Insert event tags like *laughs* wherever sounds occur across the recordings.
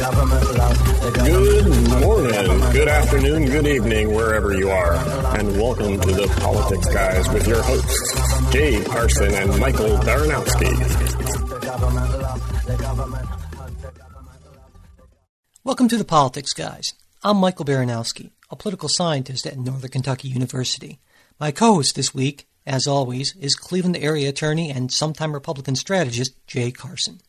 Good morning, good afternoon, good evening, wherever you are, and welcome to the Politics Guys with your hosts, Jay Carson and Michael Baranowski. Welcome to the Politics Guys. I'm Michael Baranowski, a political scientist at Northern Kentucky University. My co host this week, as always, is Cleveland area attorney and sometime Republican strategist Jay Carson.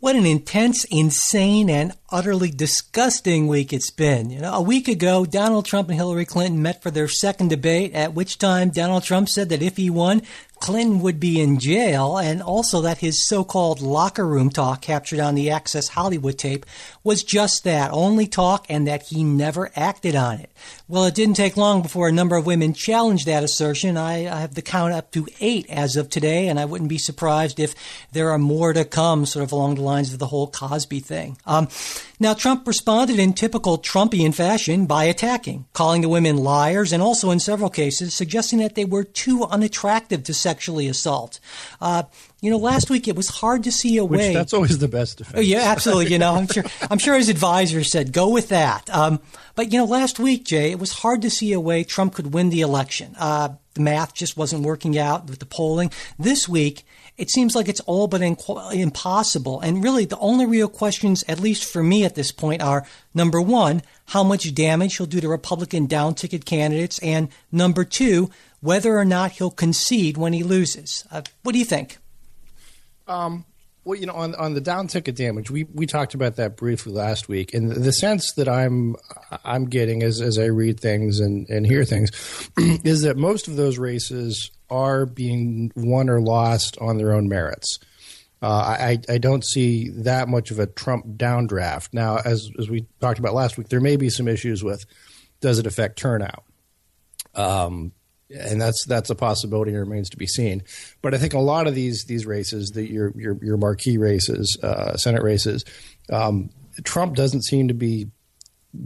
What an intense, insane, and utterly disgusting week it's been. You know, a week ago, Donald Trump and Hillary Clinton met for their second debate, at which time Donald Trump said that if he won, Clinton would be in jail, and also that his so called locker room talk captured on the Access Hollywood tape was just that only talk, and that he never acted on it. Well, it didn't take long before a number of women challenged that assertion. I, I have the count up to eight as of today, and I wouldn't be surprised if there are more to come, sort of along the lines of the whole Cosby thing. Um, now, Trump responded in typical Trumpian fashion by attacking, calling the women liars, and also in several cases suggesting that they were too unattractive to sexually assault. Uh, you know, last week it was hard to see a Which way. that's always the best defense. Oh, yeah, absolutely. You know, I'm sure. I'm sure his advisor said go with that. Um, but you know, last week, Jay, it was hard to see a way Trump could win the election. Uh, the math just wasn't working out with the polling. This week, it seems like it's all but inqu- impossible. And really, the only real questions, at least for me at this point, are number one, how much damage he'll do to Republican down ticket candidates, and number two, whether or not he'll concede when he loses. Uh, what do you think? Um, well, you know, on on the down ticket damage, we, we talked about that briefly last week, and the sense that I'm I'm getting as as I read things and, and hear things *clears throat* is that most of those races are being won or lost on their own merits. Uh, I I don't see that much of a Trump downdraft now. As as we talked about last week, there may be some issues with does it affect turnout. Um, and that's that's a possibility and remains to be seen. But I think a lot of these these races, the, your your your marquee races, uh, Senate races, um, Trump doesn't seem to be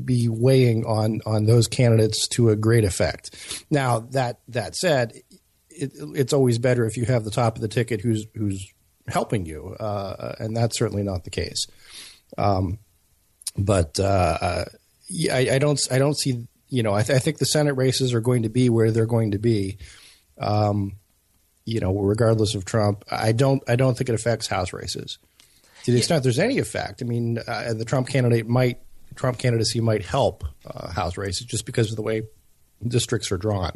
be weighing on on those candidates to a great effect. Now that that said, it, it's always better if you have the top of the ticket who's who's helping you, uh, and that's certainly not the case. Um, but uh, I, I don't I don't see you know, I, th- I, think the Senate races are going to be where they're going to be. Um, you know, regardless of Trump, I don't I don't think it affects House races to the extent there's any effect. I mean, uh, the Trump candidate might Trump candidacy might help uh, House races just because of the way districts are drawn.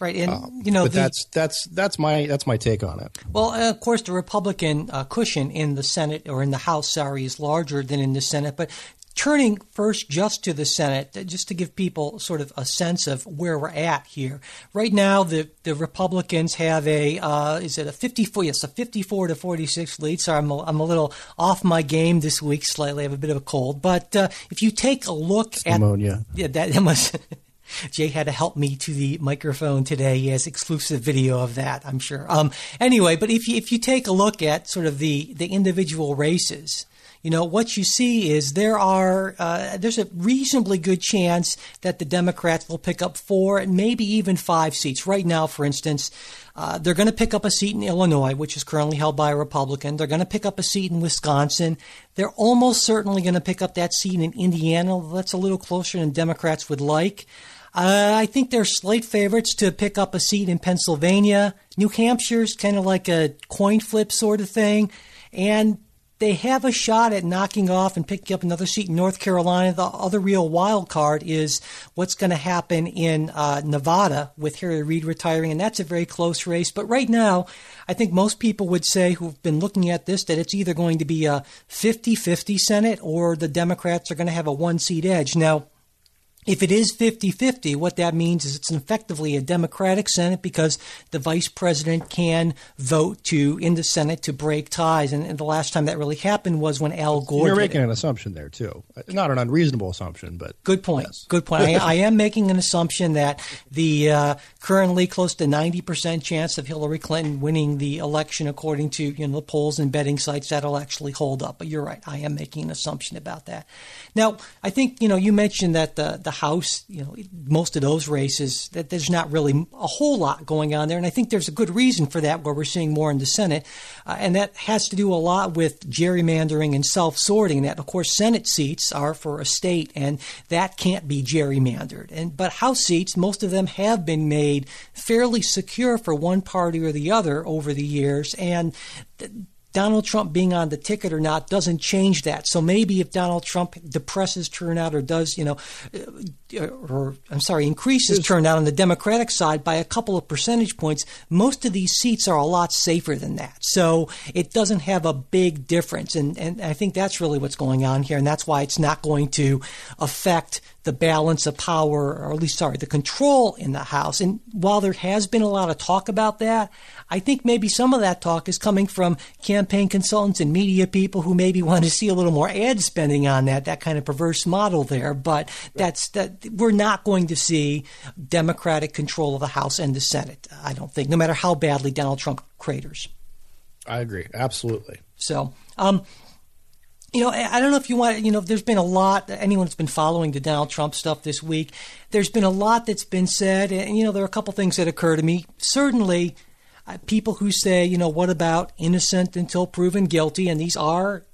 Right, and um, you know, but the, that's that's that's my that's my take on it. Well, uh, of course, the Republican uh, cushion in the Senate or in the House, sorry, is larger than in the Senate. But turning first just to the Senate, just to give people sort of a sense of where we're at here. Right now, the, the Republicans have a uh, is it a 54? Yes, a 54 to 46 lead. So I'm a, I'm a little off my game this week slightly. I have a bit of a cold, but uh, if you take a look it's at pneumonia, yeah, that must. *laughs* Jay had to help me to the microphone today. He has exclusive video of that, I'm sure. Um, anyway, but if you, if you take a look at sort of the, the individual races, you know what you see is there are uh, there's a reasonably good chance that the Democrats will pick up four and maybe even five seats. Right now, for instance, uh, they're going to pick up a seat in Illinois, which is currently held by a Republican. They're going to pick up a seat in Wisconsin. They're almost certainly going to pick up that seat in Indiana. That's a little closer than Democrats would like. Uh, I think they're slight favorites to pick up a seat in Pennsylvania. New Hampshire's kind of like a coin flip sort of thing. And they have a shot at knocking off and picking up another seat in North Carolina. The other real wild card is what's going to happen in uh, Nevada with Harry Reid retiring, and that's a very close race. But right now, I think most people would say who've been looking at this that it's either going to be a 50 50 Senate or the Democrats are going to have a one seat edge. Now, if it is 50 50, what that means is it's effectively a Democratic Senate because the vice president can vote to in the Senate to break ties. And, and the last time that really happened was when Al Gore. You're making an assumption there, too. Not an unreasonable assumption, but. Good point. Yes. Good point. I, I, am making an assumption that the uh, currently close to 90% chance of Hillary Clinton winning the election, according to you know, the polls and betting sites, that'll actually hold up. But you're right. I am making an assumption about that. Now, I think, you know, you mentioned that the, the House, you know, most of those races, that there's not really a whole lot going on there. And I think there's a good reason for that, where we're seeing more in the Senate. Uh, and that has to do a lot with gerrymandering and self sorting. That, of course, Senate seats are for a state, and that can't be gerrymandered. And But House seats, most of them have been made fairly secure for one party or the other over the years. And th- Donald Trump being on the ticket or not doesn't change that. So maybe if Donald Trump depresses turnout or does, you know, Uh, or I'm sorry, increases turnout on the Democratic side by a couple of percentage points, most of these seats are a lot safer than that. So it doesn't have a big difference. And, and I think that's really what's going on here. And that's why it's not going to affect the balance of power, or at least, sorry, the control in the House. And while there has been a lot of talk about that, I think maybe some of that talk is coming from campaign consultants and media people who maybe want to see a little more ad spending on that, that kind of perverse model there. But that's that we're not going to see Democratic control of the House and the Senate. I don't think, no matter how badly Donald Trump craters. I agree, absolutely. So, um, you know, I don't know if you want, you know, there's been a lot, anyone that's been following the Donald Trump stuff this week, there's been a lot that's been said. And, you know, there are a couple things that occur to me. Certainly, uh, people who say, you know, what about innocent until proven guilty? And these are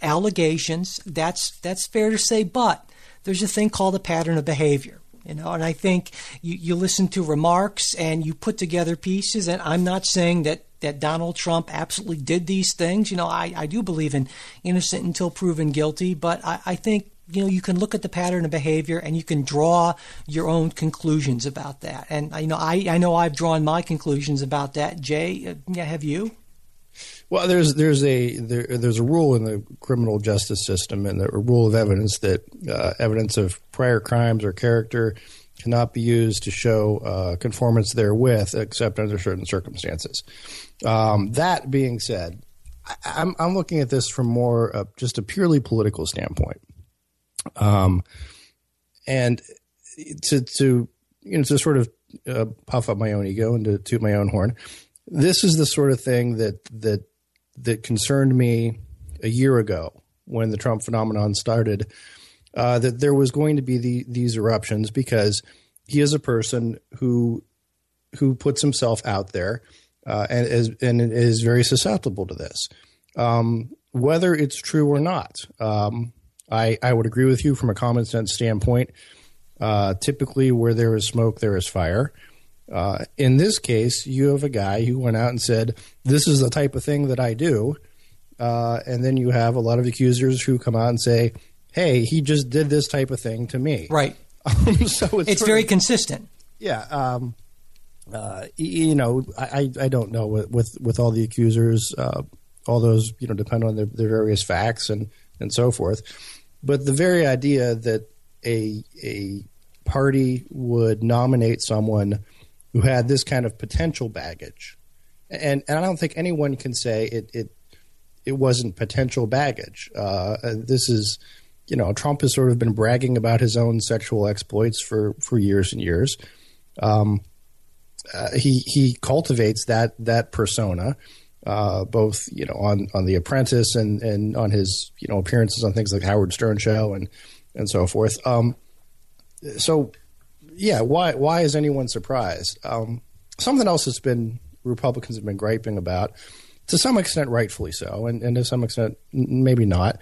allegations. That's, that's fair to say. But there's a thing called a pattern of behavior. You know, and I think you, you listen to remarks and you put together pieces. And I'm not saying that that Donald Trump absolutely did these things. You know, I, I do believe in innocent until proven guilty, but I, I think you know you can look at the pattern of behavior and you can draw your own conclusions about that. And you know, I, I know I've drawn my conclusions about that. Jay, uh, have you? Well, there's there's a there, there's a rule in the criminal justice system and the rule of evidence that uh, evidence of prior crimes or character cannot be used to show uh, conformance therewith, except under certain circumstances. Um, that being said, I, am I'm, I'm looking at this from more uh, just a purely political standpoint, um, and to to you know to sort of uh, puff up my own ego and to toot my own horn. This is the sort of thing that that that concerned me a year ago when the Trump phenomenon started. Uh, that there was going to be the, these eruptions because he is a person who who puts himself out there uh, and is and is very susceptible to this. Um, whether it's true or not, um, I I would agree with you from a common sense standpoint. Uh, typically, where there is smoke, there is fire. Uh, in this case, you have a guy who went out and said, "This is the type of thing that I do," uh, and then you have a lot of accusers who come out and say, "Hey, he just did this type of thing to me." Right. *laughs* so it's, it's very of, consistent. Yeah. Um, uh, you know, I, I don't know with, with, with all the accusers, uh, all those, you know, depend on their, their various facts and, and so forth. But the very idea that a, a party would nominate someone who had this kind of potential baggage, and, and I don't think anyone can say it, it, it wasn't potential baggage. Uh, this is, you know, Trump has sort of been bragging about his own sexual exploits for, for years and years. Um, uh, he he cultivates that that persona, uh, both you know on on The Apprentice and and on his you know appearances on things like Howard Stern show and and so forth. Um, so yeah, why why is anyone surprised? Um, something else that's been Republicans have been griping about, to some extent, rightfully so, and, and to some extent, maybe not,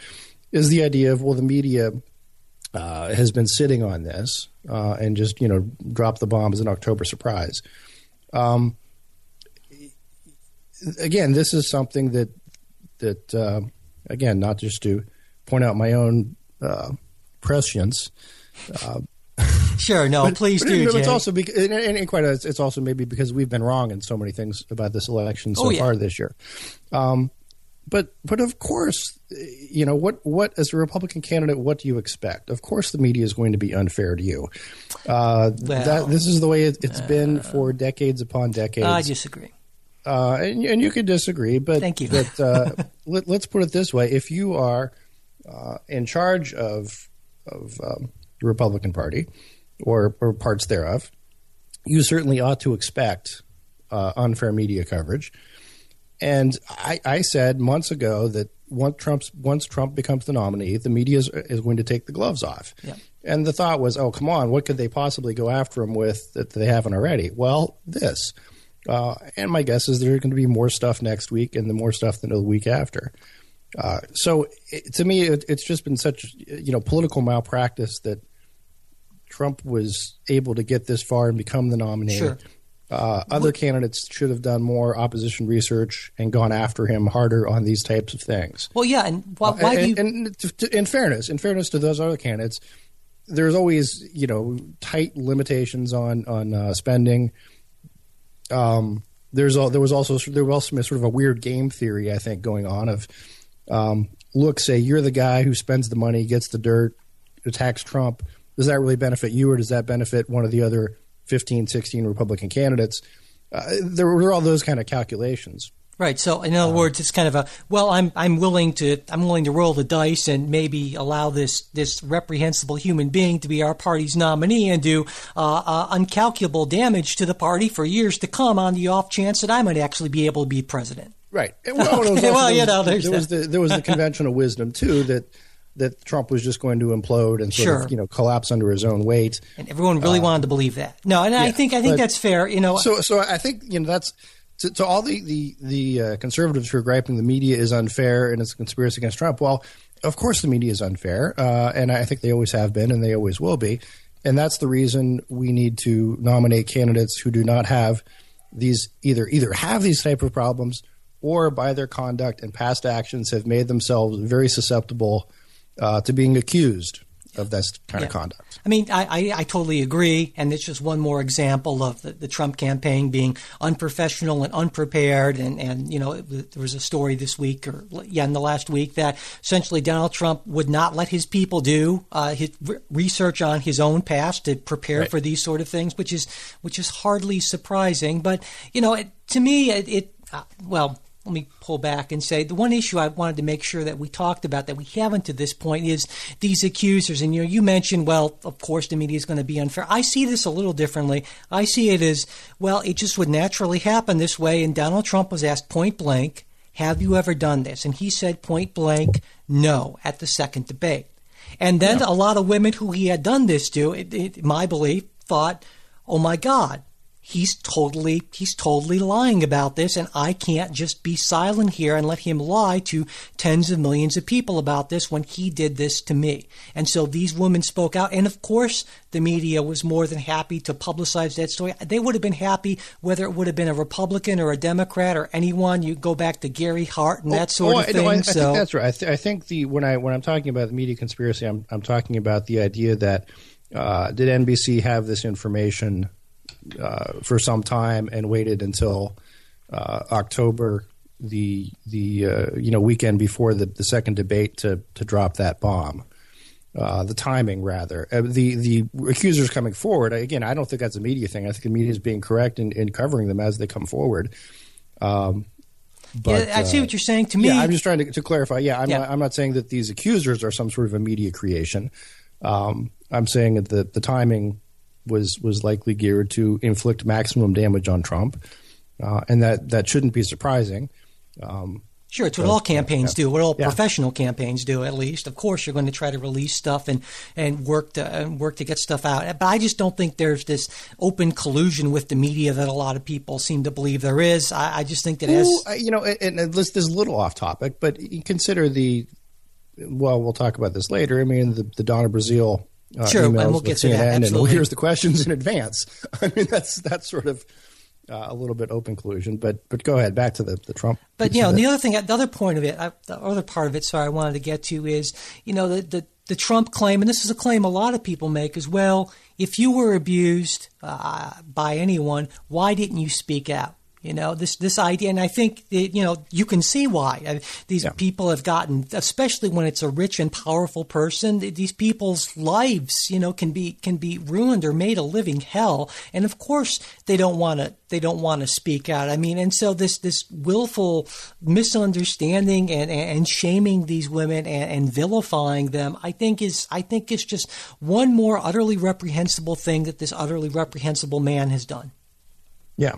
is the idea of well, the media uh, has been sitting on this uh, and just you know drop the bomb as an October surprise. Um, again, this is something that that uh, again, not just to point out my own uh, prescience. Sure, no, but, please but, do. But Jay. it's also because, and, and quite, it's also maybe because we've been wrong in so many things about this election so oh, yeah. far this year. Um, but but of course, you know what what as a Republican candidate, what do you expect? Of course, the media is going to be unfair to you. Uh, well, that, this is the way it, has uh, been for decades upon decades. I disagree. Uh, and, and, you can disagree, but thank you. but uh, *laughs* let, us put it this way: if you are uh, in charge of of um, the Republican Party or, or parts thereof, you certainly ought to expect uh, unfair media coverage and I, I, said months ago that once Trump's once Trump becomes the nominee, the media is, is going to take the gloves off. Yeah. And the thought was, oh, come on, what could they possibly go after him with that they haven't already? Well, this. Uh, and my guess is there's going to be more stuff next week and the more stuff than the week after. Uh, so it, to me, it, it's just been such you know political malpractice that Trump was able to get this far and become the nominee. Sure. Uh, other candidates should have done more opposition research and gone after him harder on these types of things. Well, yeah, and why, why and, do you? and to, to, in fairness, in fairness to those other candidates, there's always you know tight limitations on on uh, spending. Um, there's all, there was also there was also sort of a weird game theory I think going on of um, look say you're the guy who spends the money gets the dirt attacks Trump does that really benefit you or does that benefit one of the other 15 16 Republican candidates uh, there were all those kind of calculations Right. So, in other words, it's kind of a well. I'm I'm willing to I'm willing to roll the dice and maybe allow this this reprehensible human being to be our party's nominee and do uh, uh, uncalculable damage to the party for years to come on the off chance that I might actually be able to be president. Right. Well, *laughs* Okay, well, you there know, was, there was the there was the conventional wisdom too that that Trump was just going to implode and sort Sure. of you know collapse under his own weight. And everyone really wanted to believe that. No, and I think I think but- that's fair. You know, So so I think you know that's to, to all the the the uh, conservatives who are griping the media is unfair and it's a conspiracy against Trump. Well, of course the media is unfair, uh, and I think they always have been and they always will be. And that's the reason we need to nominate candidates who do not have these either either have these type of problems or by their conduct and past actions have made themselves very susceptible uh, to being accused of this kind of conduct. I mean, I, I, I totally agree, and it's just one more example of the, the Trump campaign being unprofessional and unprepared. And, and you know, it, there was a story this week, or yeah, in the last week, that essentially Donald Trump would not let his people do uh, his re- research on his own past to prepare Right. for these sort of things, which is which is hardly surprising. But you know, it, to me, it, it uh, well. Let me pull back and say the one issue I wanted to make sure that we talked about that we haven't to this point is these accusers. And you know, you mentioned, well, of course, the media is going to be unfair. I see this a little differently. I see it as, well, it just would naturally happen this way. And Donald Trump was asked point blank, "Have you ever done this?" And he said point blank, "No," at the second debate. And then a lot of women who he had done this to, it, it, my belief, thought, "Oh my God, he's totally he's totally lying about this, and I can't just be silent here and let him lie to tens of millions of people about this when he did this to me." And so these women spoke out, and of course, the media was more than happy to publicize that story. They would have been happy whether it would have been a Republican or a Democrat or anyone. You go back to Gary Hart and that sort Oh, of thing. no, I, I so think that's right. I, th- I think the when I when I'm talking about the media conspiracy, I'm I'm talking about the idea that uh, did NBC have this information uh, for some time and waited until uh, October, the the uh, you know weekend before the, the second debate to to drop that bomb. Uh, the timing, rather, uh, the the accusers coming forward. Again, I don't think that's a media thing. I think the media is being correct in, in covering them as they come forward. Um, but, yeah, I see uh, what you're saying. To me, yeah, I'm just trying to, to clarify. Yeah, I'm, Yeah. Not, I'm not saying that these accusers are some sort of a media creation. Um, I'm saying that the, the timing was was likely geared to inflict maximum damage on Trump, uh, and that that shouldn't be surprising. Um, Sure, it's what all campaigns do. What all Yeah. professional campaigns do, at least. Of course, you're going to try to release stuff and, and work to and work to get stuff out. But I just don't think there's this open collusion with the media that a lot of people seem to believe there is. I, I just think that as Well, you know, and, and this, this is a little off topic, but consider the. Well, we'll talk about this later. I mean, the, the Donna Brazile uh, Sure, and we'll get to that, CNN, and absolutely. here's the questions in advance. *laughs* I mean, that's that's sort of uh, a little bit open collusion. But but go ahead, back to the the Trump. But you know, the other thing, the other point of it, I, the other part of it, sorry, I wanted to get to is, you know, the, the the Trump claim, and this is a claim a lot of people make as well. If you were abused uh, by anyone, why didn't you speak out? You know this this idea, and I think that, you know you can see why Uh, these Yeah. people have gotten, especially when it's a rich and powerful person. th- These people's lives, you know, can be can be ruined or made a living hell, and of course they don't want to they don't want to speak out. I mean, and so this this willful misunderstanding and and, and shaming these women and, and vilifying them, I think is I think is just one more utterly reprehensible thing that this utterly reprehensible man has done. Yeah.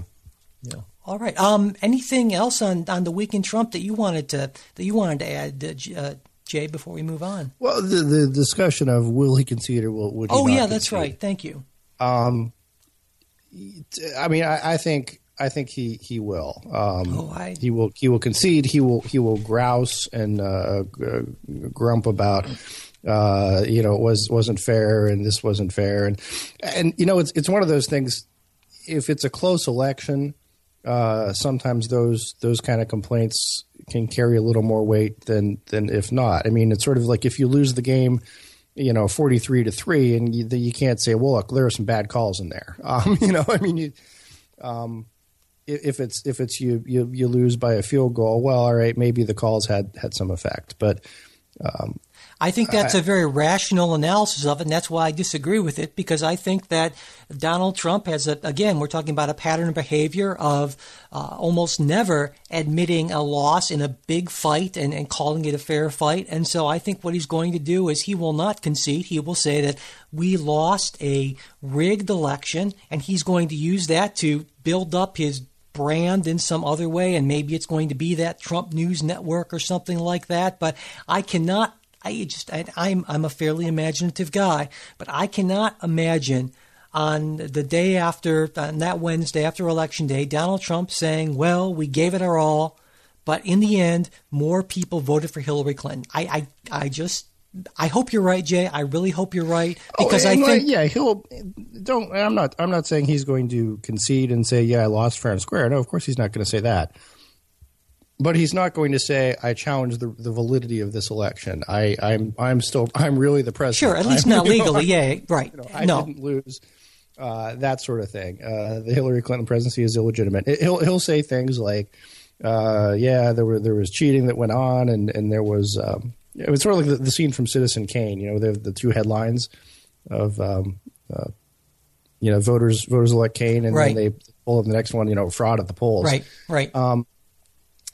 Yeah. All right. Um, anything else on, on the week in Trump that you wanted to that you wanted to add, uh, Jay, before we move on? Well, the, the discussion of will he concede or will, would he Oh yeah, that's concede. right. Thank you. Um, I mean, I, I think I think he he will. Um, Oh, I- he will he will concede. He will he will grouse and uh, grump about. Uh, you know, it was wasn't fair, and this wasn't fair, and and you know, it's it's one of those things. If it's a close election, uh, sometimes those those kind of complaints can carry a little more weight than than if not. I mean, it's sort of like if you lose the game, you know, forty three to three, and you, you can't say, well, look, there are some bad calls in there. *laughs* Um, you know, I mean, you, um, if it's if it's you, you you lose by a field goal, well, all right, maybe the calls had had some effect, but I think that's a very rational analysis of it, and that's why I disagree with it because I think that Donald Trump has a again we're talking about a pattern of behavior of uh, almost never admitting a loss in a big fight and, and calling it a fair fight, and so I think what he's going to do is he will not concede. He will say that we lost a rigged election, and he's going to use that to build up his brand in some other way, and maybe it's going to be that Trump News Network or something like that. But I cannot. I just I, I'm I'm a fairly imaginative guy, but I cannot imagine on the day after on that Wednesday after election day, Donald Trump saying, "Well, we gave it our all." But in the end, more people voted for Hillary Clinton. I, I, I just, I hope you're right, Jay. I really hope you're right oh, because Oh, I think like, yeah, he'll don't. I'm not. I'm not saying he's going to concede and say, yeah, I lost fair and square. No, of course he's not going to say that. But he's not going to say, I challenge the, the validity of this election. I, I'm I'm still I'm really the president. sure, at *laughs* least I'm- not know, legally. I'm- Yeah, right. *laughs* you know, I no, didn't lose. Uh, that sort of thing. Uh, the Hillary Clinton presidency is illegitimate. He'll he'll say things like, uh, "Yeah, there were there was cheating that went on, and and there was um, it was sort of like the, the scene from Citizen Kane. You know, the the two headlines of um, uh, you know voters voters elect Kane, and Right. then they pull up the next one. You know, fraud at the polls. right, right. Um,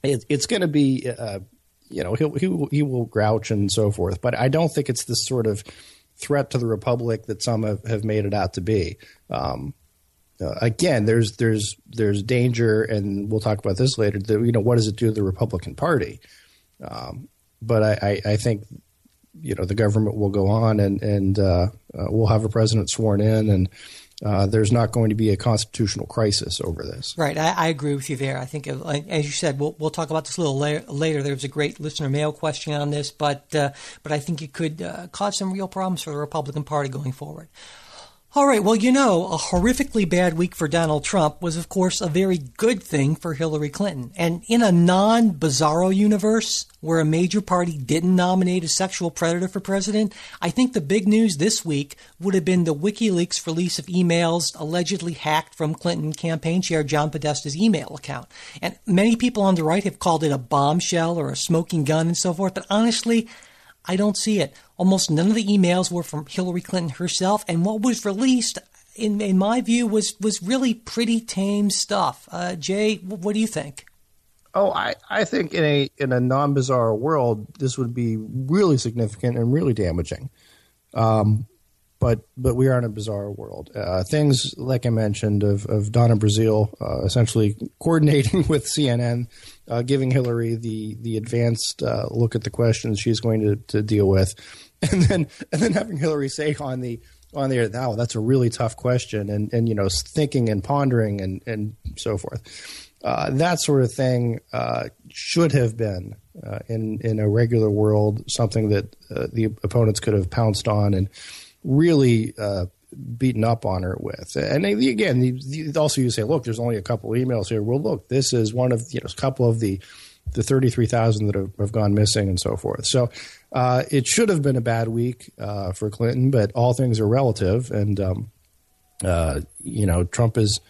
it, it's going to be, uh, you know, he'll, he he will grouch and so forth. But I don't think it's this sort of threat to the republic that some have, have made it out to be. Um, uh, again, there's there's there's danger, and we'll talk about this later. That, you know, what does it do to the Republican Party? Um, but I, I, I think you know the government will go on, and and uh, uh, we'll have a president sworn in, and uh, there's not going to be a constitutional crisis over this. Right, I, I agree with you there. I think, uh, as you said, we'll, we'll talk about this a little la- later. There was a great listener mail question on this, but uh, but I think it could uh, cause some real problems for the Republican Party going forward. All right, well, you know, a horrifically bad week for Donald Trump was, of course, a very good thing for Hillary Clinton. And in a non bizarro universe where a major party didn't nominate a sexual predator for president, I think the big news this week would have been the WikiLeaks release of emails allegedly hacked from Clinton campaign chair John Podesta's email account. And many people on the right have called it a bombshell or a smoking gun and so forth, but honestly, I don't see it. Almost none of the emails were from Hillary Clinton herself, and what was released, in in my view, was was really pretty tame stuff. Uh, Jay, what do you think? Oh, I, I think in a in a non bizarre world, this would be really significant and really damaging. Um, but but we are in a bizarre world. Uh, things like I mentioned of of Donna Brazile uh, essentially coordinating *laughs* with CNN, uh, giving Hillary the the advanced uh, look at the questions she's going to, to deal with, *laughs* and then and then having Hillary say on the on the air, "Wow, that's a really tough question," and and you know thinking and pondering and and so forth. Uh, that sort of thing uh, should have been in in a regular world something that the opponents could have pounced on and really uh, beaten up on her with. And again, also you say, look, there's only a couple of emails here. Well, look, this is one of you know a couple of the the 33,000 that have, have gone missing and so forth. So uh, it should have been a bad week uh, for Clinton, but all things are relative, and um, uh, you know Trump is.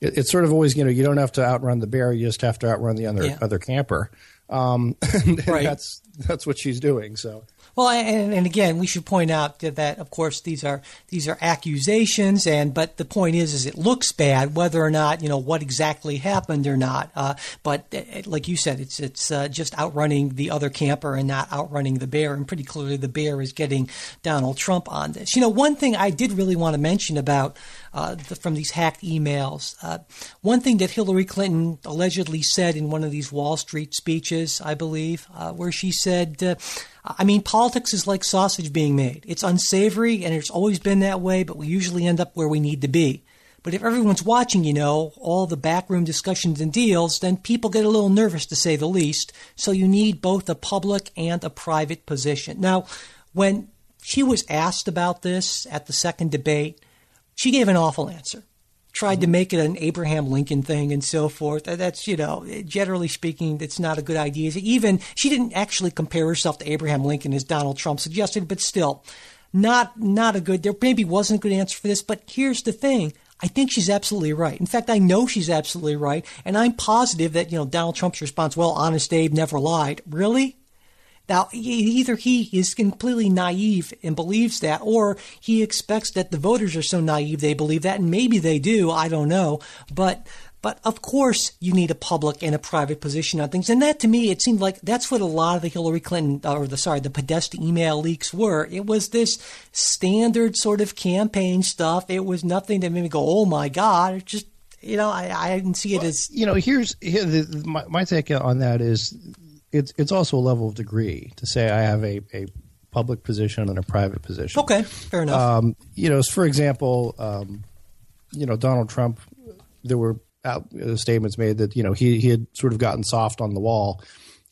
It, it's sort of always you know you don't have to outrun the bear, you just have to outrun the other Yeah. other camper. Um, *laughs* and Right. That's that's what she's doing. So Well, and, and again, we should point out that, of course, these are these are accusations, and but the point is, is it looks bad, whether or not you know what exactly happened or not. Uh, but uh, like you said, it's it's uh, just outrunning the other camper and not outrunning the bear, and pretty clearly the bear is getting Donald Trump on this. You know, one thing I did really want to mention about uh, the, from these hacked emails. Uh, one thing that Hillary Clinton allegedly said in one of these Wall Street speeches, I believe, uh, where she said, I mean, politics is like sausage being made. It's unsavory and it's always been that way, but we usually end up where we need to be. But if everyone's watching, you know, all the backroom discussions and deals, then people get a little nervous to say the least. So you need both a public and a private position. Now, when she was asked about this at the second debate, she gave an awful answer tried to make it an Abraham Lincoln thing and so forth. That's, you know, generally speaking, it's not a good idea. Even she didn't actually compare herself to Abraham Lincoln as Donald Trump suggested, but still, not not a good. There maybe wasn't a good answer for this, but here's the thing. I think she's absolutely right. In fact, I know she's absolutely right, and I'm positive that you know Donald Trump's response, "Well, honest Abe never lied." Really? Now, either he is completely naive and believes that, or he expects that the voters are so naive they believe that, and maybe they do. I don't know, but. But of course, you need a public and a private position on things, and that to me, it seemed like that's what a lot of the Hillary Clinton uh, or the sorry, the Podesta email leaks were. It was this standard sort of campaign stuff. It was nothing that made me go, "Oh my God!" It just you know, I, I didn't see it well, as you know. Here's here, the, my, my take on that is it's it's also a level of degree to say I have a, a public position and a private position. Okay, fair enough. Um, you know, for example, um, you know Donald Trump. There were out, uh, statements made that you know he he had sort of gotten soft on the wall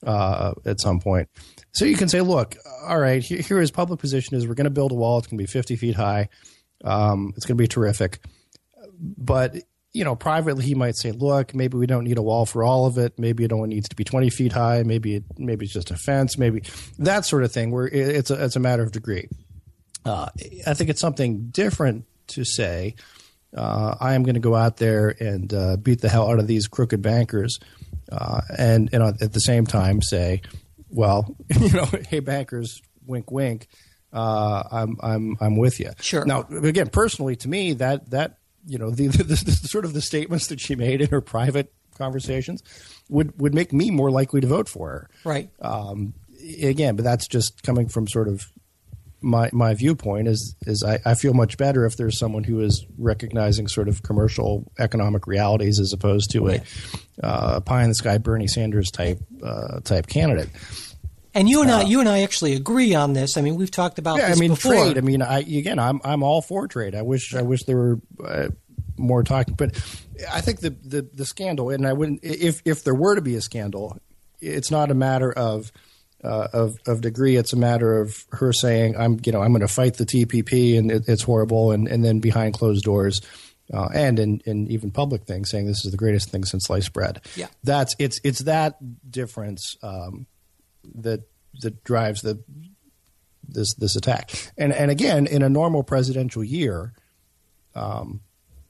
uh, at some point. So you can say, look, all right, here, here his public position is we're going to build a wall. It's going to be 50 feet high. Um, it's going to be terrific. But you know, privately he might say, "Look, maybe we don't need a wall for all of it. Maybe it only needs to be twenty feet high. Maybe it, maybe it's just a fence. Maybe that sort of thing. Where it's a it's a matter of degree. Uh, I think it's something different to say. Uh, I am going to go out there and uh, beat the hell out of these crooked bankers, uh, and and at the same time say, well, *laughs* you know, hey bankers, wink, wink. Uh, I'm I'm I'm with you. Sure. Now, again, personally, to me, that that you know, *laughs* the, the, the, sort of the statements that she made in her private conversations would would make me more likely to vote for her. Right. Um, again, but that's just coming from sort of my my viewpoint is is I, I, feel much better if there's someone who is recognizing sort of commercial economic realities as opposed to a uh, pie in the sky Bernie Sanders type uh, type candidate. And you and uh, I, you and I actually agree on this. I mean, we've talked about yeah, this I mean, before. trade. I mean, I again, I'm I'm all for trade. I wish I wish there were uh, more talking, but I think the, the the scandal, and I wouldn't if if there were to be a scandal, it's not a matter of. Uh, of of degree, it's a matter of her saying, "I'm you know I'm going to fight the TPP and it, it's horrible," and and then behind closed doors, uh, and in, in even public things, saying this is the greatest thing since sliced bread. Yeah, that's it's it's that difference um, that that drives the this this attack. And and again, in a normal presidential year, um,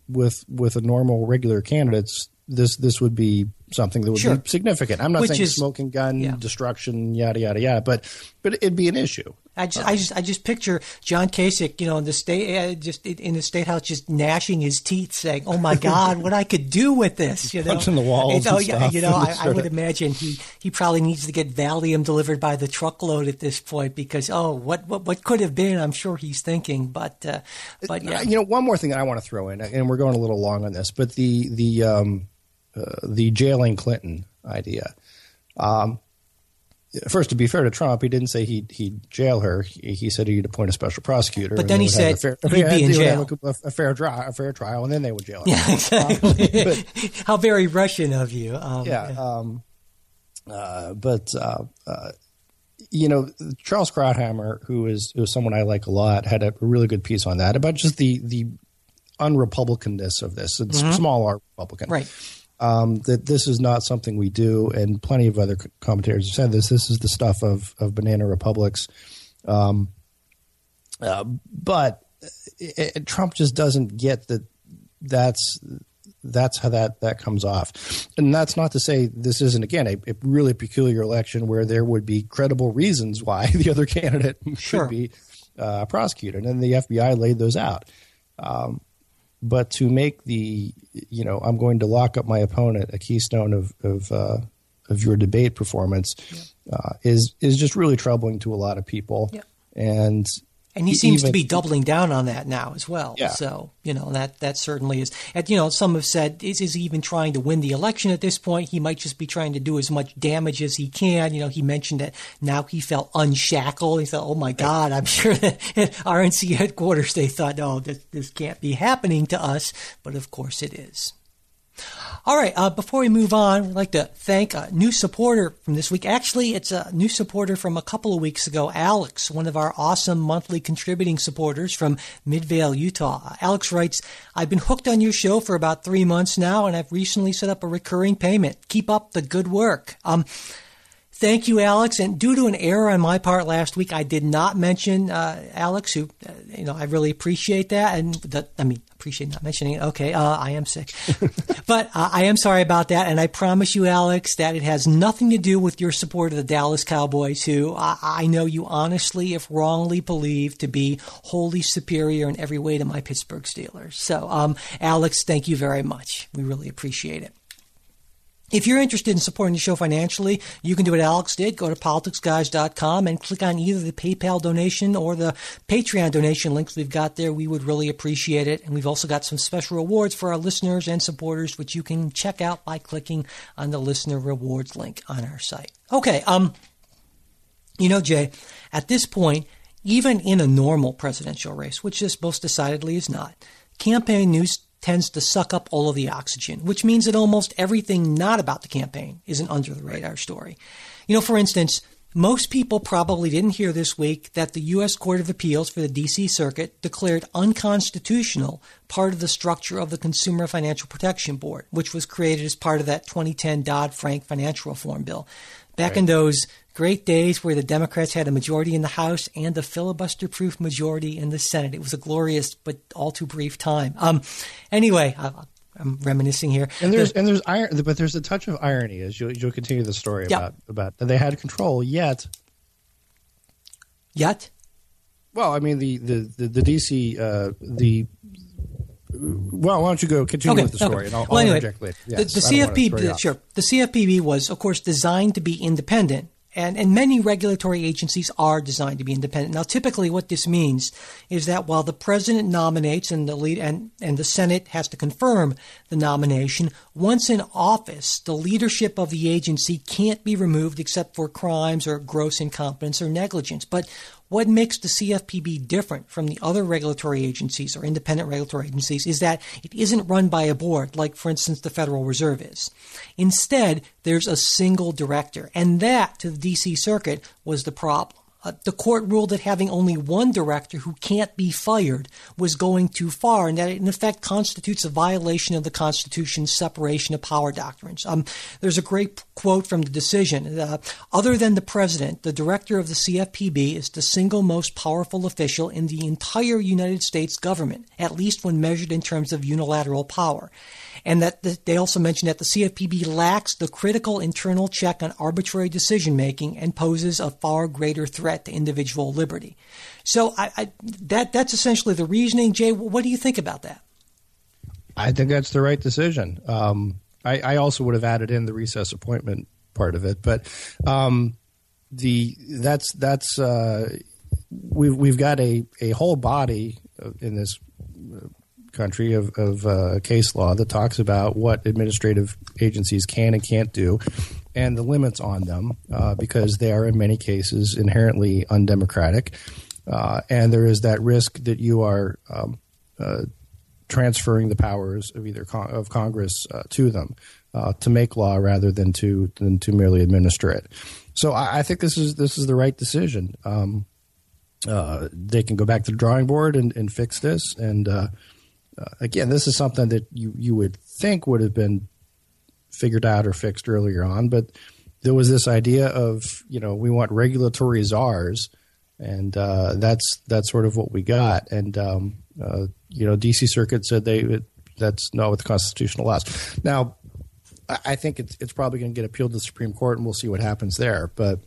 with with a normal regular candidates, this this would be something that would sure. be significant. I'm not Which saying is, smoking gun, yeah. destruction, yada yada yada, but but it'd be an issue. I just, I just, I just picture John Kasich, you know, in the state, uh, just in the state house, just gnashing his teeth, saying, "Oh my God, what I could do with this!" You *laughs* know, punching the walls. oh yeah, you know, I, *laughs* I, would imagine he he probably needs to get Valium delivered by the truckload at this point because oh, what what what could have been? I'm sure he's thinking, but uh, but yeah, you know, one more thing that I want to throw in, and we're going a little long on this, but the the um, uh, the jailing Clinton idea. Um, first, to be fair to Trump, he didn't say he'd, he'd jail her. He, he, said he'd appoint a special prosecutor. But then he said fair, he'd yeah, be in jail. A, a, fair trial, a fair trial, and then they would jail her. Yeah, exactly. Um, but, *laughs* How very Russian of you. Um, yeah. yeah. Um, uh, but, uh, uh, you know, Charles Krauthammer, who is, who is someone I like a lot, had a really good piece on that about just the, the unrepublicanness of this. It's mm-hmm. small r Republican. Right um, that this is not something we do, and plenty of other commentators have said this. This is the stuff of of banana republics, um, uh, but it, it, Trump just doesn't get that. That's that's how that that comes off. And that's not to say this isn't again a, a really peculiar election where there would be credible reasons why *laughs* the other candidate Sure. should be uh, prosecuted, and the FBI laid those out. Um, but to make the you know I'm going to lock up my opponent a keystone of of uh, of your debate performance uh, is is just really troubling to a lot of people. Yeah. And And he seems to be doubling down on that now as well. Yeah. So, you know, that, that certainly is. And, you know, some have said, is, is he even trying to win the election at this point? He might just be trying to do as much damage as he can. You know, he mentioned that now he felt unshackled. He thought, oh my God, I'm sure that *laughs* at RNC headquarters they thought, oh, this, this can't be happening to us. But of course it is. All right. Uh, before we move on, we'd like to thank a new supporter from this week. Actually, it's a new supporter from a couple of weeks ago, Alex, one of our awesome monthly contributing supporters from Midvale, Utah. Alex writes, I've been hooked on your show for about three months now, and I've recently set up a recurring payment. Keep up the good work. Um, Thank you, Alex. And due to an error on my part last week, I did not mention uh, Alex. Who, uh, you know, I really appreciate that. And that, I mean, appreciate not mentioning it. Okay, uh, I am sick, *laughs* but uh, I am sorry about that. And I promise you, Alex, that it has nothing to do with your support of the Dallas Cowboys, who I, I know you honestly, if wrongly, believe to be wholly superior in every way to my Pittsburgh Steelers. So, um, Alex, thank you very much. We really appreciate it. If you're interested in supporting the show financially, you can do what Alex did. Go to politicsguys.com and click on either the PayPal donation or the Patreon donation links we've got there. We would really appreciate it. And we've also got some special rewards for our listeners and supporters, which you can check out by clicking on the listener rewards link on our site. Okay, um, you know, Jay, at this point, even in a normal presidential race, which this most decidedly is not, campaign news tends to suck up all of the oxygen, which means that almost everything not about the campaign is an under the radar story. You know, for instance, most people probably didn't hear this week that the U.S. Court of Appeals for the D.C. Circuit declared unconstitutional part of the structure of the Consumer Financial Protection Board, which was created as part of that 2010 Dodd Frank financial reform bill. Back in those great days where the Democrats had a majority in the House and a filibuster proof majority in the Senate. It was a glorious but all too brief time. Um, anyway, I, I'm reminiscing here. And there's and there's iron, but there's a touch of irony as you you'll continue the story Yeah. about about that they had control yet. Yet? Well, I mean the the the, the DC uh, the. Well, why don't you go continue Okay. with the story, okay. and I'll, well, I'll anyway, interject later. the, Yes, the I don't wanna throw you CFPB, sure, the CFPB was, of course, designed to be independent, and and many regulatory agencies are designed to be independent. Now, typically, what this means is that while the president nominates and the lead and and the Senate has to confirm the nomination, once in office, the leadership of the agency can't be removed except for crimes or gross incompetence or negligence. But what makes the CFPB different from the other regulatory agencies or independent regulatory agencies is that it isn't run by a board, like, for instance, the Federal Reserve is. Instead, there's a single director, and that, to the DC Circuit, was the problem. Uh, the court ruled that having only one director who can't be fired was going too far, and that it in effect constitutes a violation of the Constitution's separation of power doctrines. Um, there's a great quote from the decision. Uh, Other than the president, the director of the CFPB is the single most powerful official in the entire United States government, at least when measured in terms of unilateral power and that the, they also mentioned that the CFPB lacks the critical internal check on arbitrary decision making and poses a far greater threat to individual liberty. So I, I, that that's essentially the reasoning. Jay, what do you think about that? I think that's the right decision. Um, I, I also would have added in the recess appointment part of it, but um, the that's that's uh, we've we've got a, a whole body in this country of, of uh, case law that talks about what administrative agencies can and can't do and the limits on them uh, because they are in many cases inherently undemocratic uh, and there is that risk that you are um, uh, transferring the powers of either con- of Congress uh, to them uh, to make law rather than to than to merely administer it. So I, I think this is this is the right decision. Um, uh, they can go back to the drawing board and, and fix this. And uh, uh, again, this is something that you you would think would have been figured out or fixed earlier on, but there was this idea of you know we want regulatory czars, and uh, that's that's sort of what we got. And um, uh, you know, DC Circuit said they that's not what the Constitution allows. Now, I think it's it's probably going to get appealed to the Supreme Court, and we'll see what happens there. But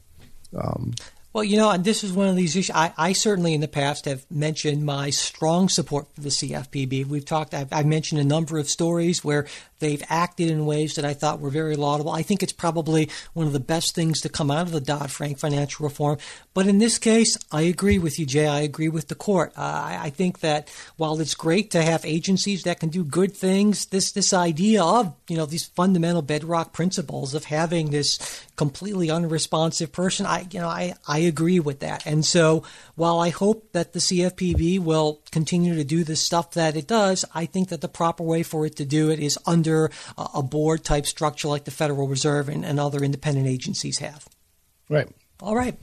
um, well, you know, and this is one of these issues. I, I, certainly in the past have mentioned my strong support for the CFPB. We've talked, I've, I've, mentioned a number of stories where they've acted in ways that I thought were very laudable. I think it's probably one of the best things to come out of the Dodd Frank financial reform. But in this case, I agree with you, Jay. I agree with the court. Uh, I, I think that while it's great to have agencies that can do good things, this, this idea of, you know, these fundamental bedrock principles of having this completely unresponsive person, I, you know, I, I agree with that. And so while I hope that the CFPB will continue to do the stuff that it does, I think that the proper way for it to do it is under a board type structure like the Federal Reserve and, and other independent agencies have. Right. All right.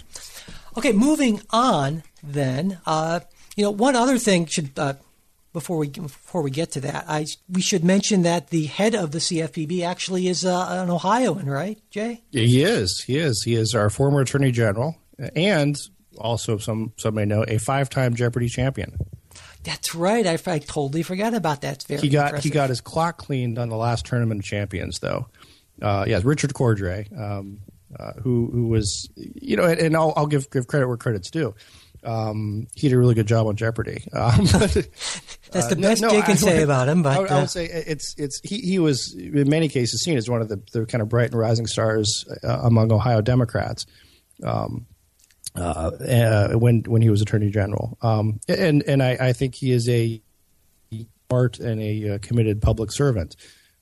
Okay, moving on then. Uh, you know, one other thing should uh, before we before we get to that, I we should mention that the head of the CFPB actually is uh, an Ohioan, right, Jay? He is. He is. He is our former Attorney General, and also some some may know a five time Jeopardy champion. That's right. I, I totally forgot about that. very he got impressive. he got his clock cleaned on the last tournament of champions, though. Uh, yes, Richard Cordray, um, uh, who who was you know, and, and I'll, I'll, give give credit where credit's due. Um, he did a really good job on Jeopardy. Um, but, *laughs* That's *laughs* the uh, best no, you can I, say about him. But I, I, would uh, say it's it's he, he was in many cases seen as one of the, the kind of bright and rising stars uh, among Ohio Democrats. Um, uh, uh, when when he was Attorney General. Um, and and I, I, think he is a smart and a uh, committed public servant.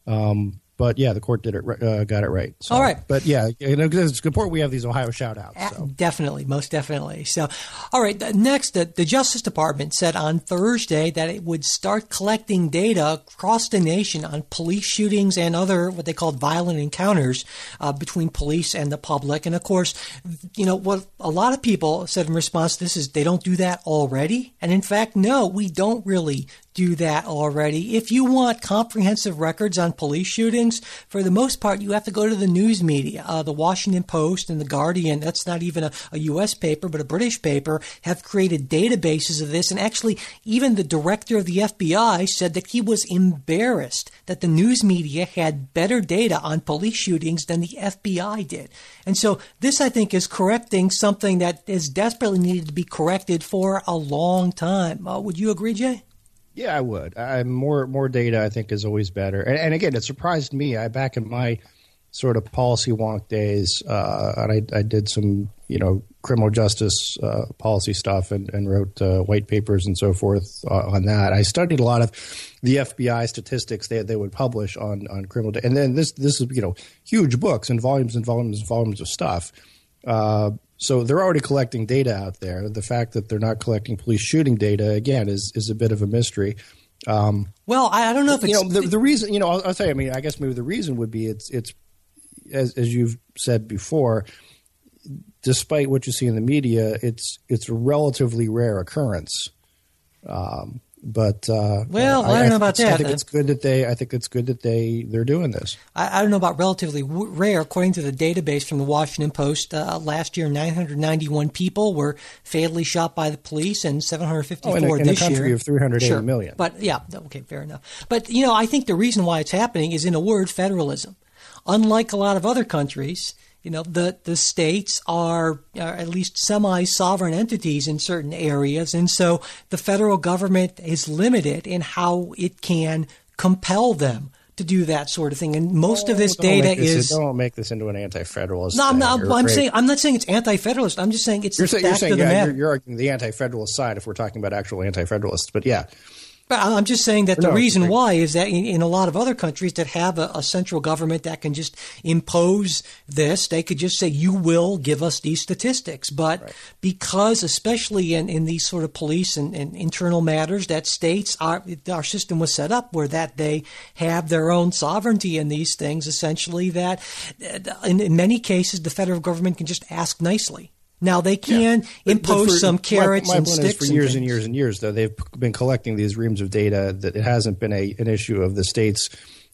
Um, but yeah, the court did it, uh, got it right. So, All right. But yeah, you know, it's important we have these Ohio shout outs. So. Definitely, most definitely. So, all right. Next, the, the, Justice Department said on Thursday that it would start collecting data across the nation on police shootings and other what they called violent encounters uh, between police and the public. And of course, you know, what a lot of people said in response to this is they don't do that already. And in fact, no, we don't really do that already. If you want comprehensive records on police shootings, for the most part, you have to go to the news media. Uh, the Washington Post and the Guardian, that's not even a, a U.S. paper, but a British paper, have created databases of this. And actually, even the director of the FBI said that he was embarrassed that the news media had better data on police shootings than the FBI did. And so this, I think, is correcting something that is desperately needed to be corrected for a long time. Uh, would you agree, Jay? Yeah, I would. I, more more data, I think, is always better. And, and, again, it surprised me. I back in my sort of policy wonk days, uh, and I, I, did some you know criminal justice uh, policy stuff and, and wrote uh, white papers and so forth uh, on that. I studied a lot of the FBI statistics they they would publish on on criminal, and then this this is you know huge books and volumes and volumes and volumes of stuff. So they're already collecting data out there. The fact that they're not collecting police shooting data again is is a bit of a mystery. Um, well, I don't know if you know the, the, reason. You know, I'll, I'll tell you. I mean, I guess maybe the reason would be it's it's as as you've said before. Despite what you see in the media, it's it's a relatively rare occurrence. Um, but uh, well, I, I, don't know about that. I think it's good that they. I think it's good that they they're doing this. I, I don't know about relatively rare. According to the database from the Washington Post, uh, last year 991 people were fatally shot by the police, and 754 oh, in a, in this a country year. of 380 sure. million. But yeah, okay, fair enough. But you know, I think the reason why it's happening is in a word, federalism. Unlike a lot of other countries, you know the the states are, are at least semi sovereign entities in certain areas and so the federal government is limited in how it can compel them to do that sort of thing. And most oh, of this data this, is don't make this into an anti-federalist no i'm not i'm saying i'm not saying it's anti-federalist. I'm just saying it's you're, say, you're saying yeah, you're, you're, arguing the anti-federalist side if we're talking about actual anti-federalists. But yeah I'm just saying that the no, reason why is that in, in, a lot of other countries that have a, a, central government that can just impose this, they could just say, you will give us these statistics. But right. because, especially in, in these sort of police and, and, internal matters, that states, are, our system was set up where that they have their own sovereignty in these things, essentially, that uh, in, in many cases, the federal government can just ask nicely now they can yeah. impose for, some carrots my, my and sticks. for years and, and, years and years, though they've been collecting these reams of data that it hasn't been a an issue of the states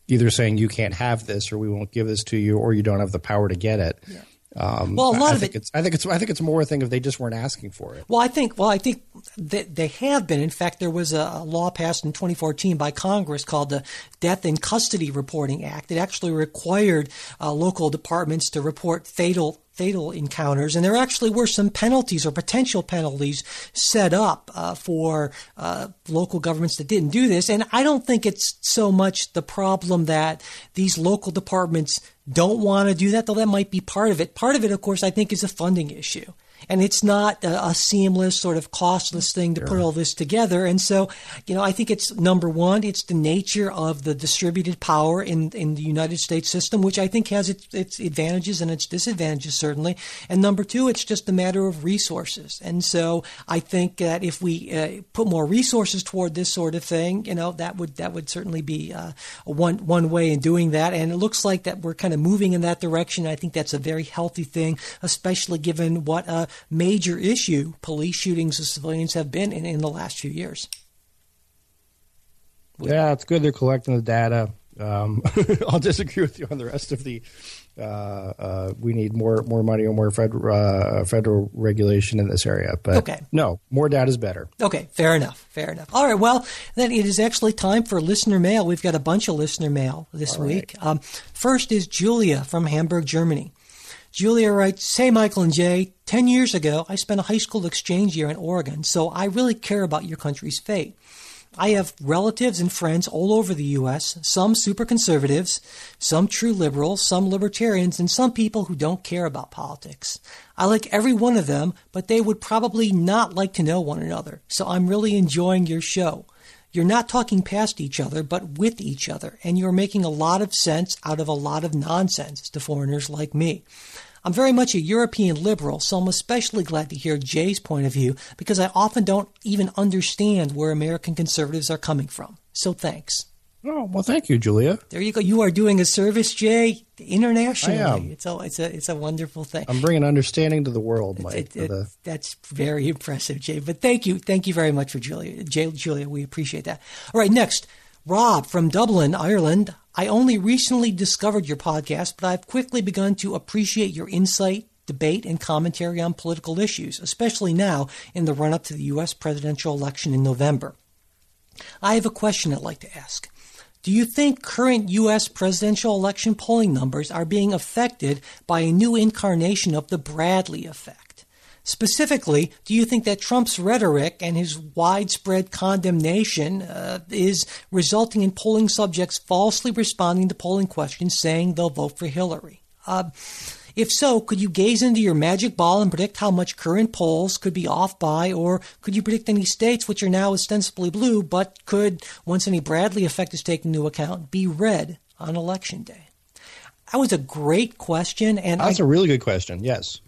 either saying you can't have this or we won't give this to you or you don't have the power to get it. Yeah. Um, well, a lot I of think it. It's, I think it's. I think it's more a thing of they just weren't asking for it. Well, I think. Well, I think they, they, have been. In fact, there was a, a, law passed in 2014 by Congress called the Death in Custody Reporting Act. It actually required uh, local departments to report fatal fatal encounters, and there actually were some penalties or potential penalties set up uh, for uh, local governments that didn't do this. And I don't think it's so much the problem that these local departments don't want to do that, though that might be part of it. Part of it, of course, I think is a funding issue and it's not a, a, seamless sort of costless thing to put all this together. And so, you know, I think it's number one, it's the nature of the distributed power in in the United States system, which I think has its, its advantages and its disadvantages certainly. And number two, it's just a matter of resources. And so, I think that if we uh, put more resources toward this sort of thing, you know, that would that would certainly be uh, one one way in doing that. And it looks like that we're kind of moving in that direction. I think that's a very healthy thing, especially given what. Uh, major issue police shootings of civilians have been in, in the last few years. Yeah, it's good they're collecting the data. Um, *laughs* I'll disagree with you on the rest of the. Uh, uh, we need more more money or more federal uh, federal regulation in this area. But okay. no, more data is better. Okay, fair enough. Fair enough. All right. Well, then it is actually time for listener mail. We've got a bunch of listener mail this All week. Right. Um, first is Julia from Hamburg, Germany. Julia writes, Say Michael and Jay, 10 years ago, I spent a high school exchange year in Oregon, so I really care about your country's fate. I have relatives and friends all over the U.S., some super conservatives, some true liberals, some libertarians, and some people who don't care about politics. I like every one of them, but they would probably not like to know one another, so I'm really enjoying your show. You're not talking past each other, but with each other, and you're making a lot of sense out of a lot of nonsense to foreigners like me. I'm very much a European liberal, so I'm especially glad to hear Jay's point of view because I often don't even understand where American conservatives are coming from. So thanks. Oh well, thank you, Julia. There you go. You are doing a service, Jay, internationally. I am. It's a it's a it's a wonderful thing. I'm bringing understanding to the world, Mike. It, it, the... That's very *laughs* impressive, Jay. But thank you, thank you very much for Julia, Jay, Julia. We appreciate that. All right, next, Rob from Dublin, Ireland. I only recently discovered your podcast, but I've quickly begun to appreciate your insight, debate, and commentary on political issues, especially now in the run up to the U.S. presidential election in November. I have a question I'd like to ask. Do you think current U.S. presidential election polling numbers are being affected by a new incarnation of the Bradley effect? Specifically, do you think that Trump's rhetoric and his widespread condemnation uh, is resulting in polling subjects falsely responding to polling questions saying they'll vote for Hillary? Uh, if so, could you gaze into your magic ball and predict how much current polls could be off by, or could you predict any states which are now ostensibly blue but could, once any Bradley effect is taken into account, be red on election day? That was a great question, and that's I, a really good question. Yes,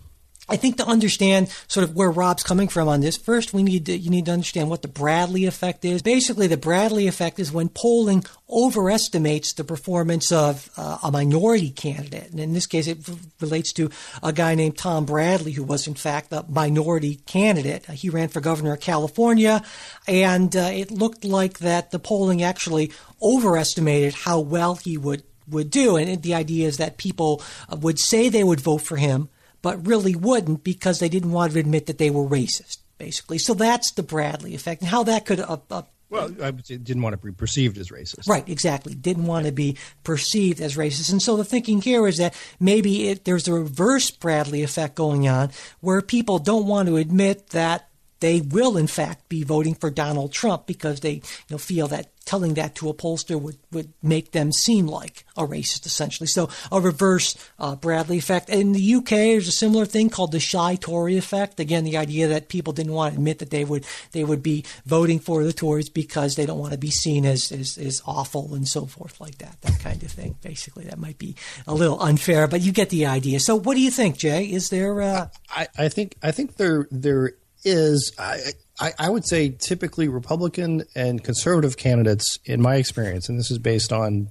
I think to understand sort of where Rob's coming from on this, first we need to you need to understand what the Bradley effect is. Basically, the Bradley effect is when polling overestimates the performance of uh, a minority candidate, and in this case, it relates to a guy named Tom Bradley, who was in fact a minority candidate. Uh, he ran for governor of California, and uh, it looked like that the polling actually overestimated how well he would would do, and the idea is that people uh, would say they would vote for him but really wouldn't because they didn't want to admit that they were racist, basically. So that's the Bradley effect, and how that could. Uh, uh, well, I didn't want to be perceived as racist. Right, exactly. Didn't want to be perceived as racist. And so the thinking here is that maybe it, there's a reverse Bradley effect going on where people don't want to admit that they will in fact be voting for Donald Trump because they you know, feel that telling that to a pollster would, would make them seem like a racist essentially. So a reverse uh, Bradley effect. In the UK, there's a similar thing called the shy Tory effect. Again, the idea that people didn't want to admit that they would they would be voting for the Tories because they don't want to be seen as, as, as awful and so forth like that. That kind of thing. Basically, that might be a little unfair, but you get the idea. So, what do you think, Jay? Is there? Uh... I, I think I think there there is I, I, I, would say typically Republican and conservative candidates, in my experience, and this is based on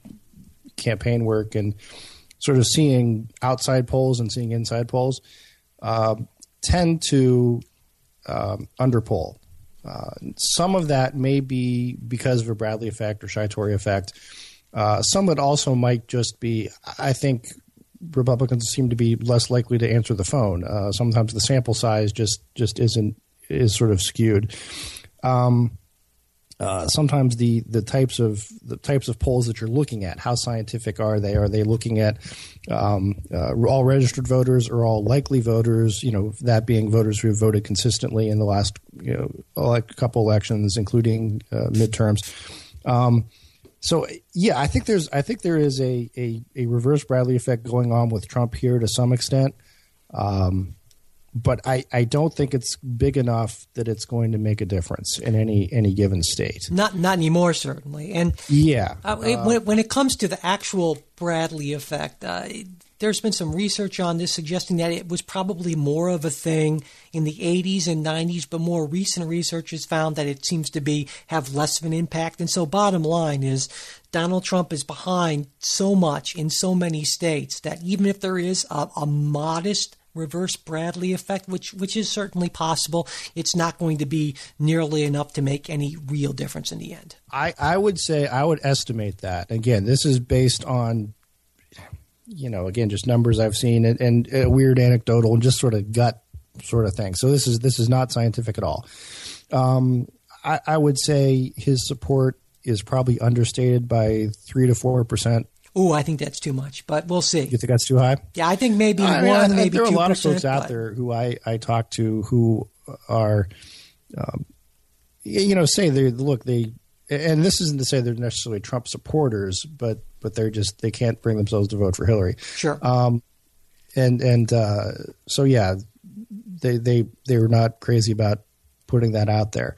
campaign work and sort of seeing outside polls and seeing inside polls, uh, tend to um, underpoll. Uh, some of that may be because of a Bradley effect or Tory effect. Uh, some of it also might just be, I think, Republicans seem to be less likely to answer the phone. Uh, sometimes the sample size just just isn't is sort of skewed. Um, uh, sometimes the the types of the types of polls that you're looking at, how scientific are they? Are they looking at um, uh, all registered voters or all likely voters? You know, that being voters who have voted consistently in the last you know couple elections, including uh, midterms. Um, so yeah, I think there's I think there is a, a, a reverse Bradley effect going on with Trump here to some extent. Um, but I, I don't think it's big enough that it's going to make a difference in any any given state. Not not anymore, certainly. And yeah, uh, it, when, when, it comes to the actual Bradley effect, uh, there's been some research on this suggesting that it was probably more of a thing in the 80s and 90s, but more recent research has found that it seems to be have less of an impact. And so, bottom line is, Donald Trump is behind so much in so many states that even if there is a, a modest reverse Bradley effect, which which is certainly possible. It's not going to be nearly enough to make any real difference in the end. I, I would say I would estimate that. Again, this is based on you know, again, just numbers I've seen and, and a weird anecdotal and just sort of gut sort of thing. So this is this is not scientific at all. Um, I, I would say his support is probably understated by three to four percent Oh, I think that's too much, but we'll see. You think that's too high? Yeah, I think maybe I mean, one, I, maybe There are a lot of folks out there who I, I talk to who are, um, you know, say they look they, and this isn't to say they're necessarily Trump supporters, but but they're just they can't bring themselves to vote for Hillary. Sure. Um, and and uh, so yeah, they they they were not crazy about putting that out there.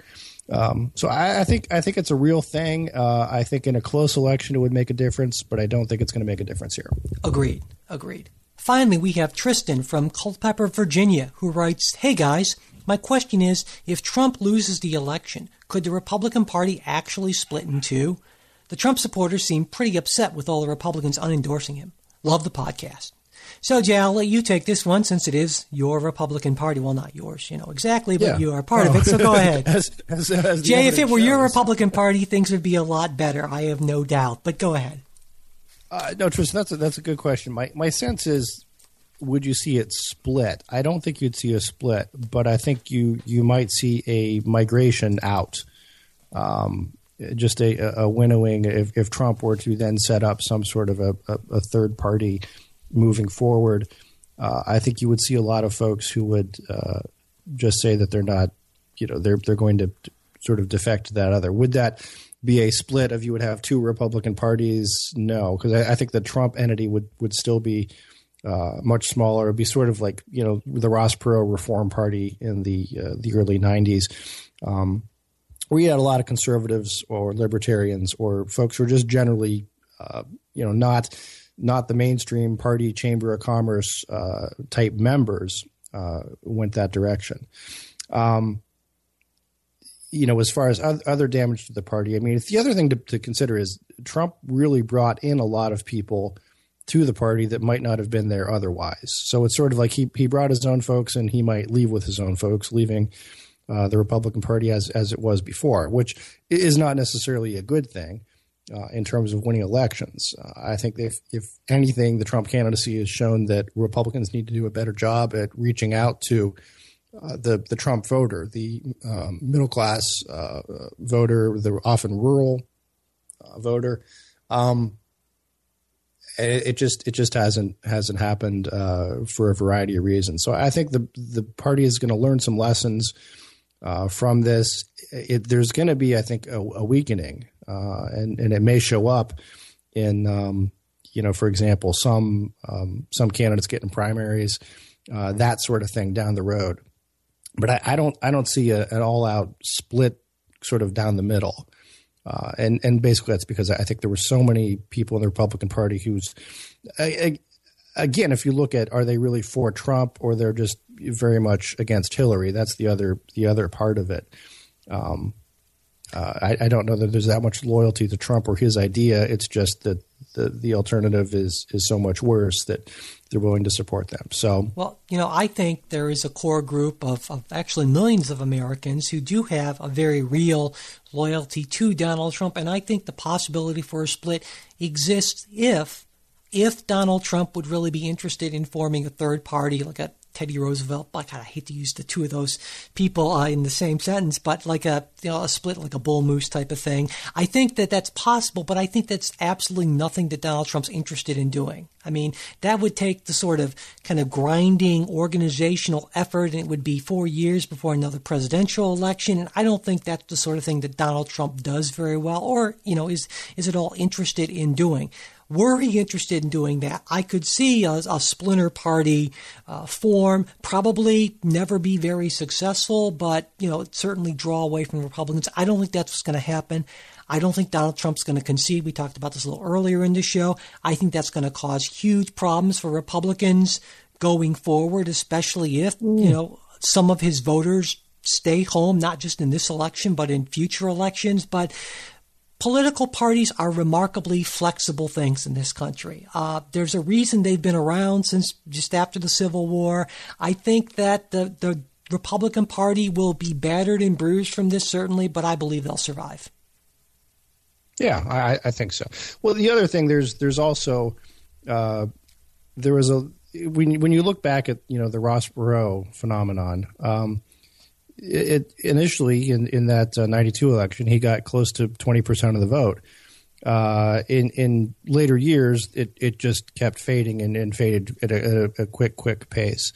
Um, so I, I, think I think it's a real thing. Uh, I think in a close election it would make a difference, but I don't think it's going to make a difference here. Agreed. Agreed. Finally, we have Tristan from Culpeper, Virginia, who writes, "Hey guys, my question is: If Trump loses the election, could the Republican Party actually split in two? The Trump supporters seem pretty upset with all the Republicans unendorsing him. Love the podcast." So, Jay, I'll let you take this one since it is your Republican Party. Well, not yours, you know, exactly, but yeah. you are part oh. of it. So go *laughs* ahead. as, as, as Jay, if it were shows. your Republican Party, things would be a lot better. I have no doubt. But go ahead. Uh, no, Tristan, that's a, that's a good question. My, my sense is would you see it split? I don't think you'd see a split, but I think you, you might see a migration out. Um, just a, a winnowing if, if Trump were to then set up some sort of a, a, a third party moving forward, uh, I think you would see a lot of folks who would uh, just say that they're not, you know, they're they're going to sort of defect to that other. Would that be a split of you would have two Republican parties? No, because I, I, think the Trump entity would would still be uh, much smaller. It'd be sort of like you know the Ross Perot Reform Party in the uh, the early '90s. Um, you had a lot of conservatives or libertarians or folks who are just generally, uh, you know, not not the mainstream party chamber of commerce uh, type members uh, went that direction. Um, you know, as far as other damage to the party, I mean, the other thing to, to, consider is Trump really brought in a lot of people to the party that might not have been there otherwise. So it's sort of like he he brought his own folks, and he might leave with his own folks, leaving uh, the Republican Party as as it was before, which is not necessarily a good thing uh, in terms of winning elections. Uh, I think if, if anything, the Trump candidacy has shown that Republicans need to do a better job at reaching out to uh, the the Trump voter, the um, middle class uh, voter, the often rural uh, voter. Um, it, just it just hasn't hasn't happened uh, for a variety of reasons. So I think the the party is going to learn some lessons from this. It, there's going to be, I think, a, a weakening uh, and and it may show up in um, you know, for example, some um, some candidates getting primaries, uh, that sort of thing down the road. But I, I don't I don't see a, an all out split sort of down the middle. Uh, and and basically that's because I think there were so many people in the Republican Party who's, again, if you look at are they really for Trump or they're just very much against Hillary? That's the other the other part of it. Um, uh, I, I, don't know that there's that much loyalty to Trump or his idea. It's just that the, the alternative is is so much worse that they're willing to support them. So, well, you know, I think there is a core group of, of actually millions of Americans who do have a very real loyalty to Donald Trump, and I think the possibility for a split exists if if Donald Trump would really be interested in forming a third party, like a Teddy Roosevelt. But God, I hate to use the two of those people uh, in the same sentence, but like a you know a split, like a bull moose type of thing. I think that that's possible, but I think that's absolutely nothing that Donald Trump's interested in doing. I mean, that would take the sort of kind of grinding organizational effort, and it would be four years before another presidential election. And I don't think that's the sort of thing that Donald Trump does very well, or you know, is is at all interested in doing. Were he interested in doing that, I could see a, a splinter party uh, form. Probably never be very successful, but you know, certainly draw away from Republicans. I don't think that's what's going to happen. I don't think Donald Trump's going to concede. We talked about this a little earlier in the show. I think that's going to cause huge problems for Republicans going forward, especially if mm. you know some of his voters stay home, not just in this election, but in future elections. But political parties are remarkably flexible things in this country. Uh, there's a reason they've been around since just after the Civil War. I think that the, the Republican Party will be battered and bruised from this, certainly, but I believe they'll survive. Yeah, I, I think so. Well, the other thing there's there's also uh, there was a when when you look back at you know the Ross Perot phenomenon. Um, it, initially in in that uh, 92 election he got close to 20% of the vote. Uh, in in later years it, it just kept fading and, and faded at a, at a, quick quick pace.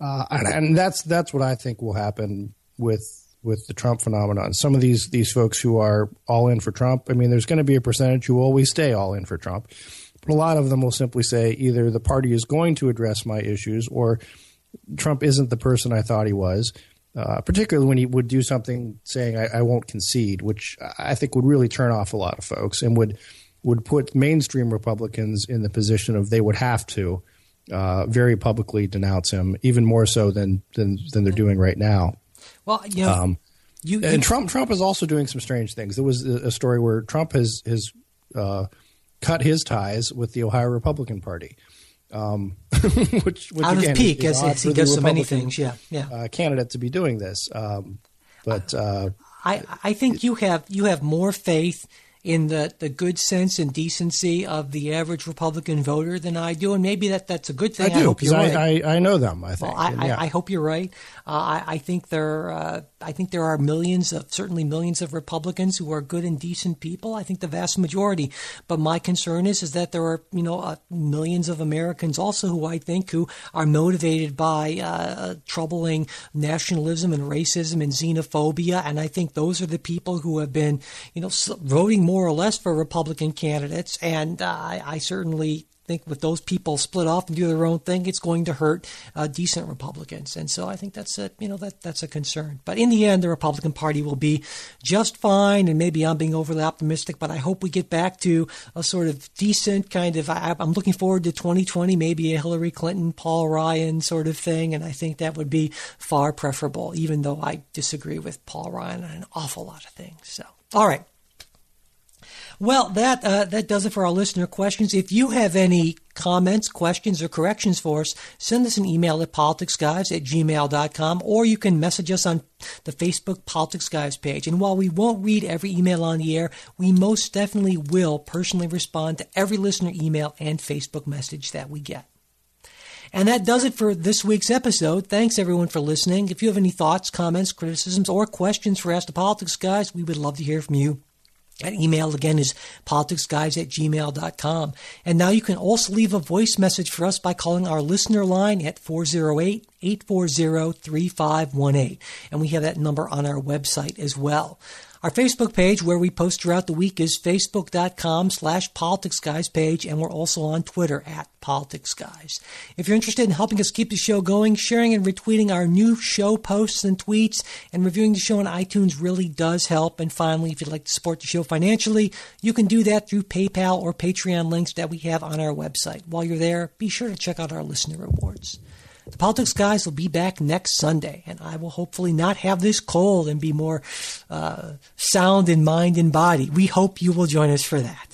Uh, and, and, that's that's what I think will happen with with the Trump phenomenon. Some of these these folks who are all in for Trump I mean there's going to be a percentage who will always stay all in for Trump but a lot of them will simply say either the party is going to address my issues or Trump isn't the person I thought he was uh, particularly when he would do something saying I, I, won't concede, which I think would really turn off a lot of folks and would would put mainstream Republicans in the position of they would have to uh, very publicly denounce him, even more so than than, than they're doing right now. Well, you know, um, you, you, and Trump Trump is also doing some strange things. There was a story where Trump has has uh, cut his ties with the Ohio Republican Party um, *laughs* which, which out again, of peak as, as he does so many things. Yeah, yeah. Uh, candidate to be doing this, um, but uh, I I think you have you have more faith in the, the good sense and decency of the average Republican voter than I do, and maybe that, that's a good thing. I do because I, right. I, I, know them. I think. Well, I, yeah. I, I, hope you're right. Uh, I, I, think there uh, I think there are millions of certainly millions of Republicans who are good and decent people. I think the vast majority. But my concern is is that there are you know uh, millions of Americans also who I think who are motivated by uh, troubling nationalism and racism and xenophobia, and I think those are the people who have been you know voting more more or less for Republican candidates, and uh, I, I certainly think with those people split off and do their own thing, it's going to hurt uh, decent Republicans. And so I think that's a you know that that's a concern. But in the end, the Republican Party will be just fine. And maybe I'm being overly optimistic, but I hope we get back to a sort of decent kind of. I, am looking forward to 2020, maybe a Hillary Clinton, Paul Ryan sort of thing, and I think that would be far preferable. Even though I disagree with Paul Ryan on an awful lot of things. So all right. Well, that uh, that does it for our listener questions. If you have any comments, questions, or corrections for us, send us an email at politicsguys at gmail.com or you can message us on the Facebook Politics Guys page. And while we won't read every email on the air, we most definitely will personally respond to every listener email and Facebook message that we get. And that does it for this week's episode. Thanks everyone for listening. If you have any thoughts, comments, criticisms, or questions for Ask the Politics Guys, we would love to hear from you. That email again is politicsguys at gmail.com. And now you can also leave a voice message for us by calling our listener line at 408 840 3518. And we have that number on our website as well. Our Facebook page, where we post throughout the week, is facebook.com slash politicsguys page, and we're also on Twitter at politicsguys. If you're interested in helping us keep the show going, sharing and retweeting our new show posts and tweets, and reviewing the show on iTunes really does help. And finally, if you'd like to support the show financially, you can do that through PayPal or Patreon links that we have on our website. While you're there, be sure to check out our listener rewards. The Politics Guys will be back next Sunday, and I will hopefully not have this cold and be more uh, sound in mind and body. We hope you will join us for that.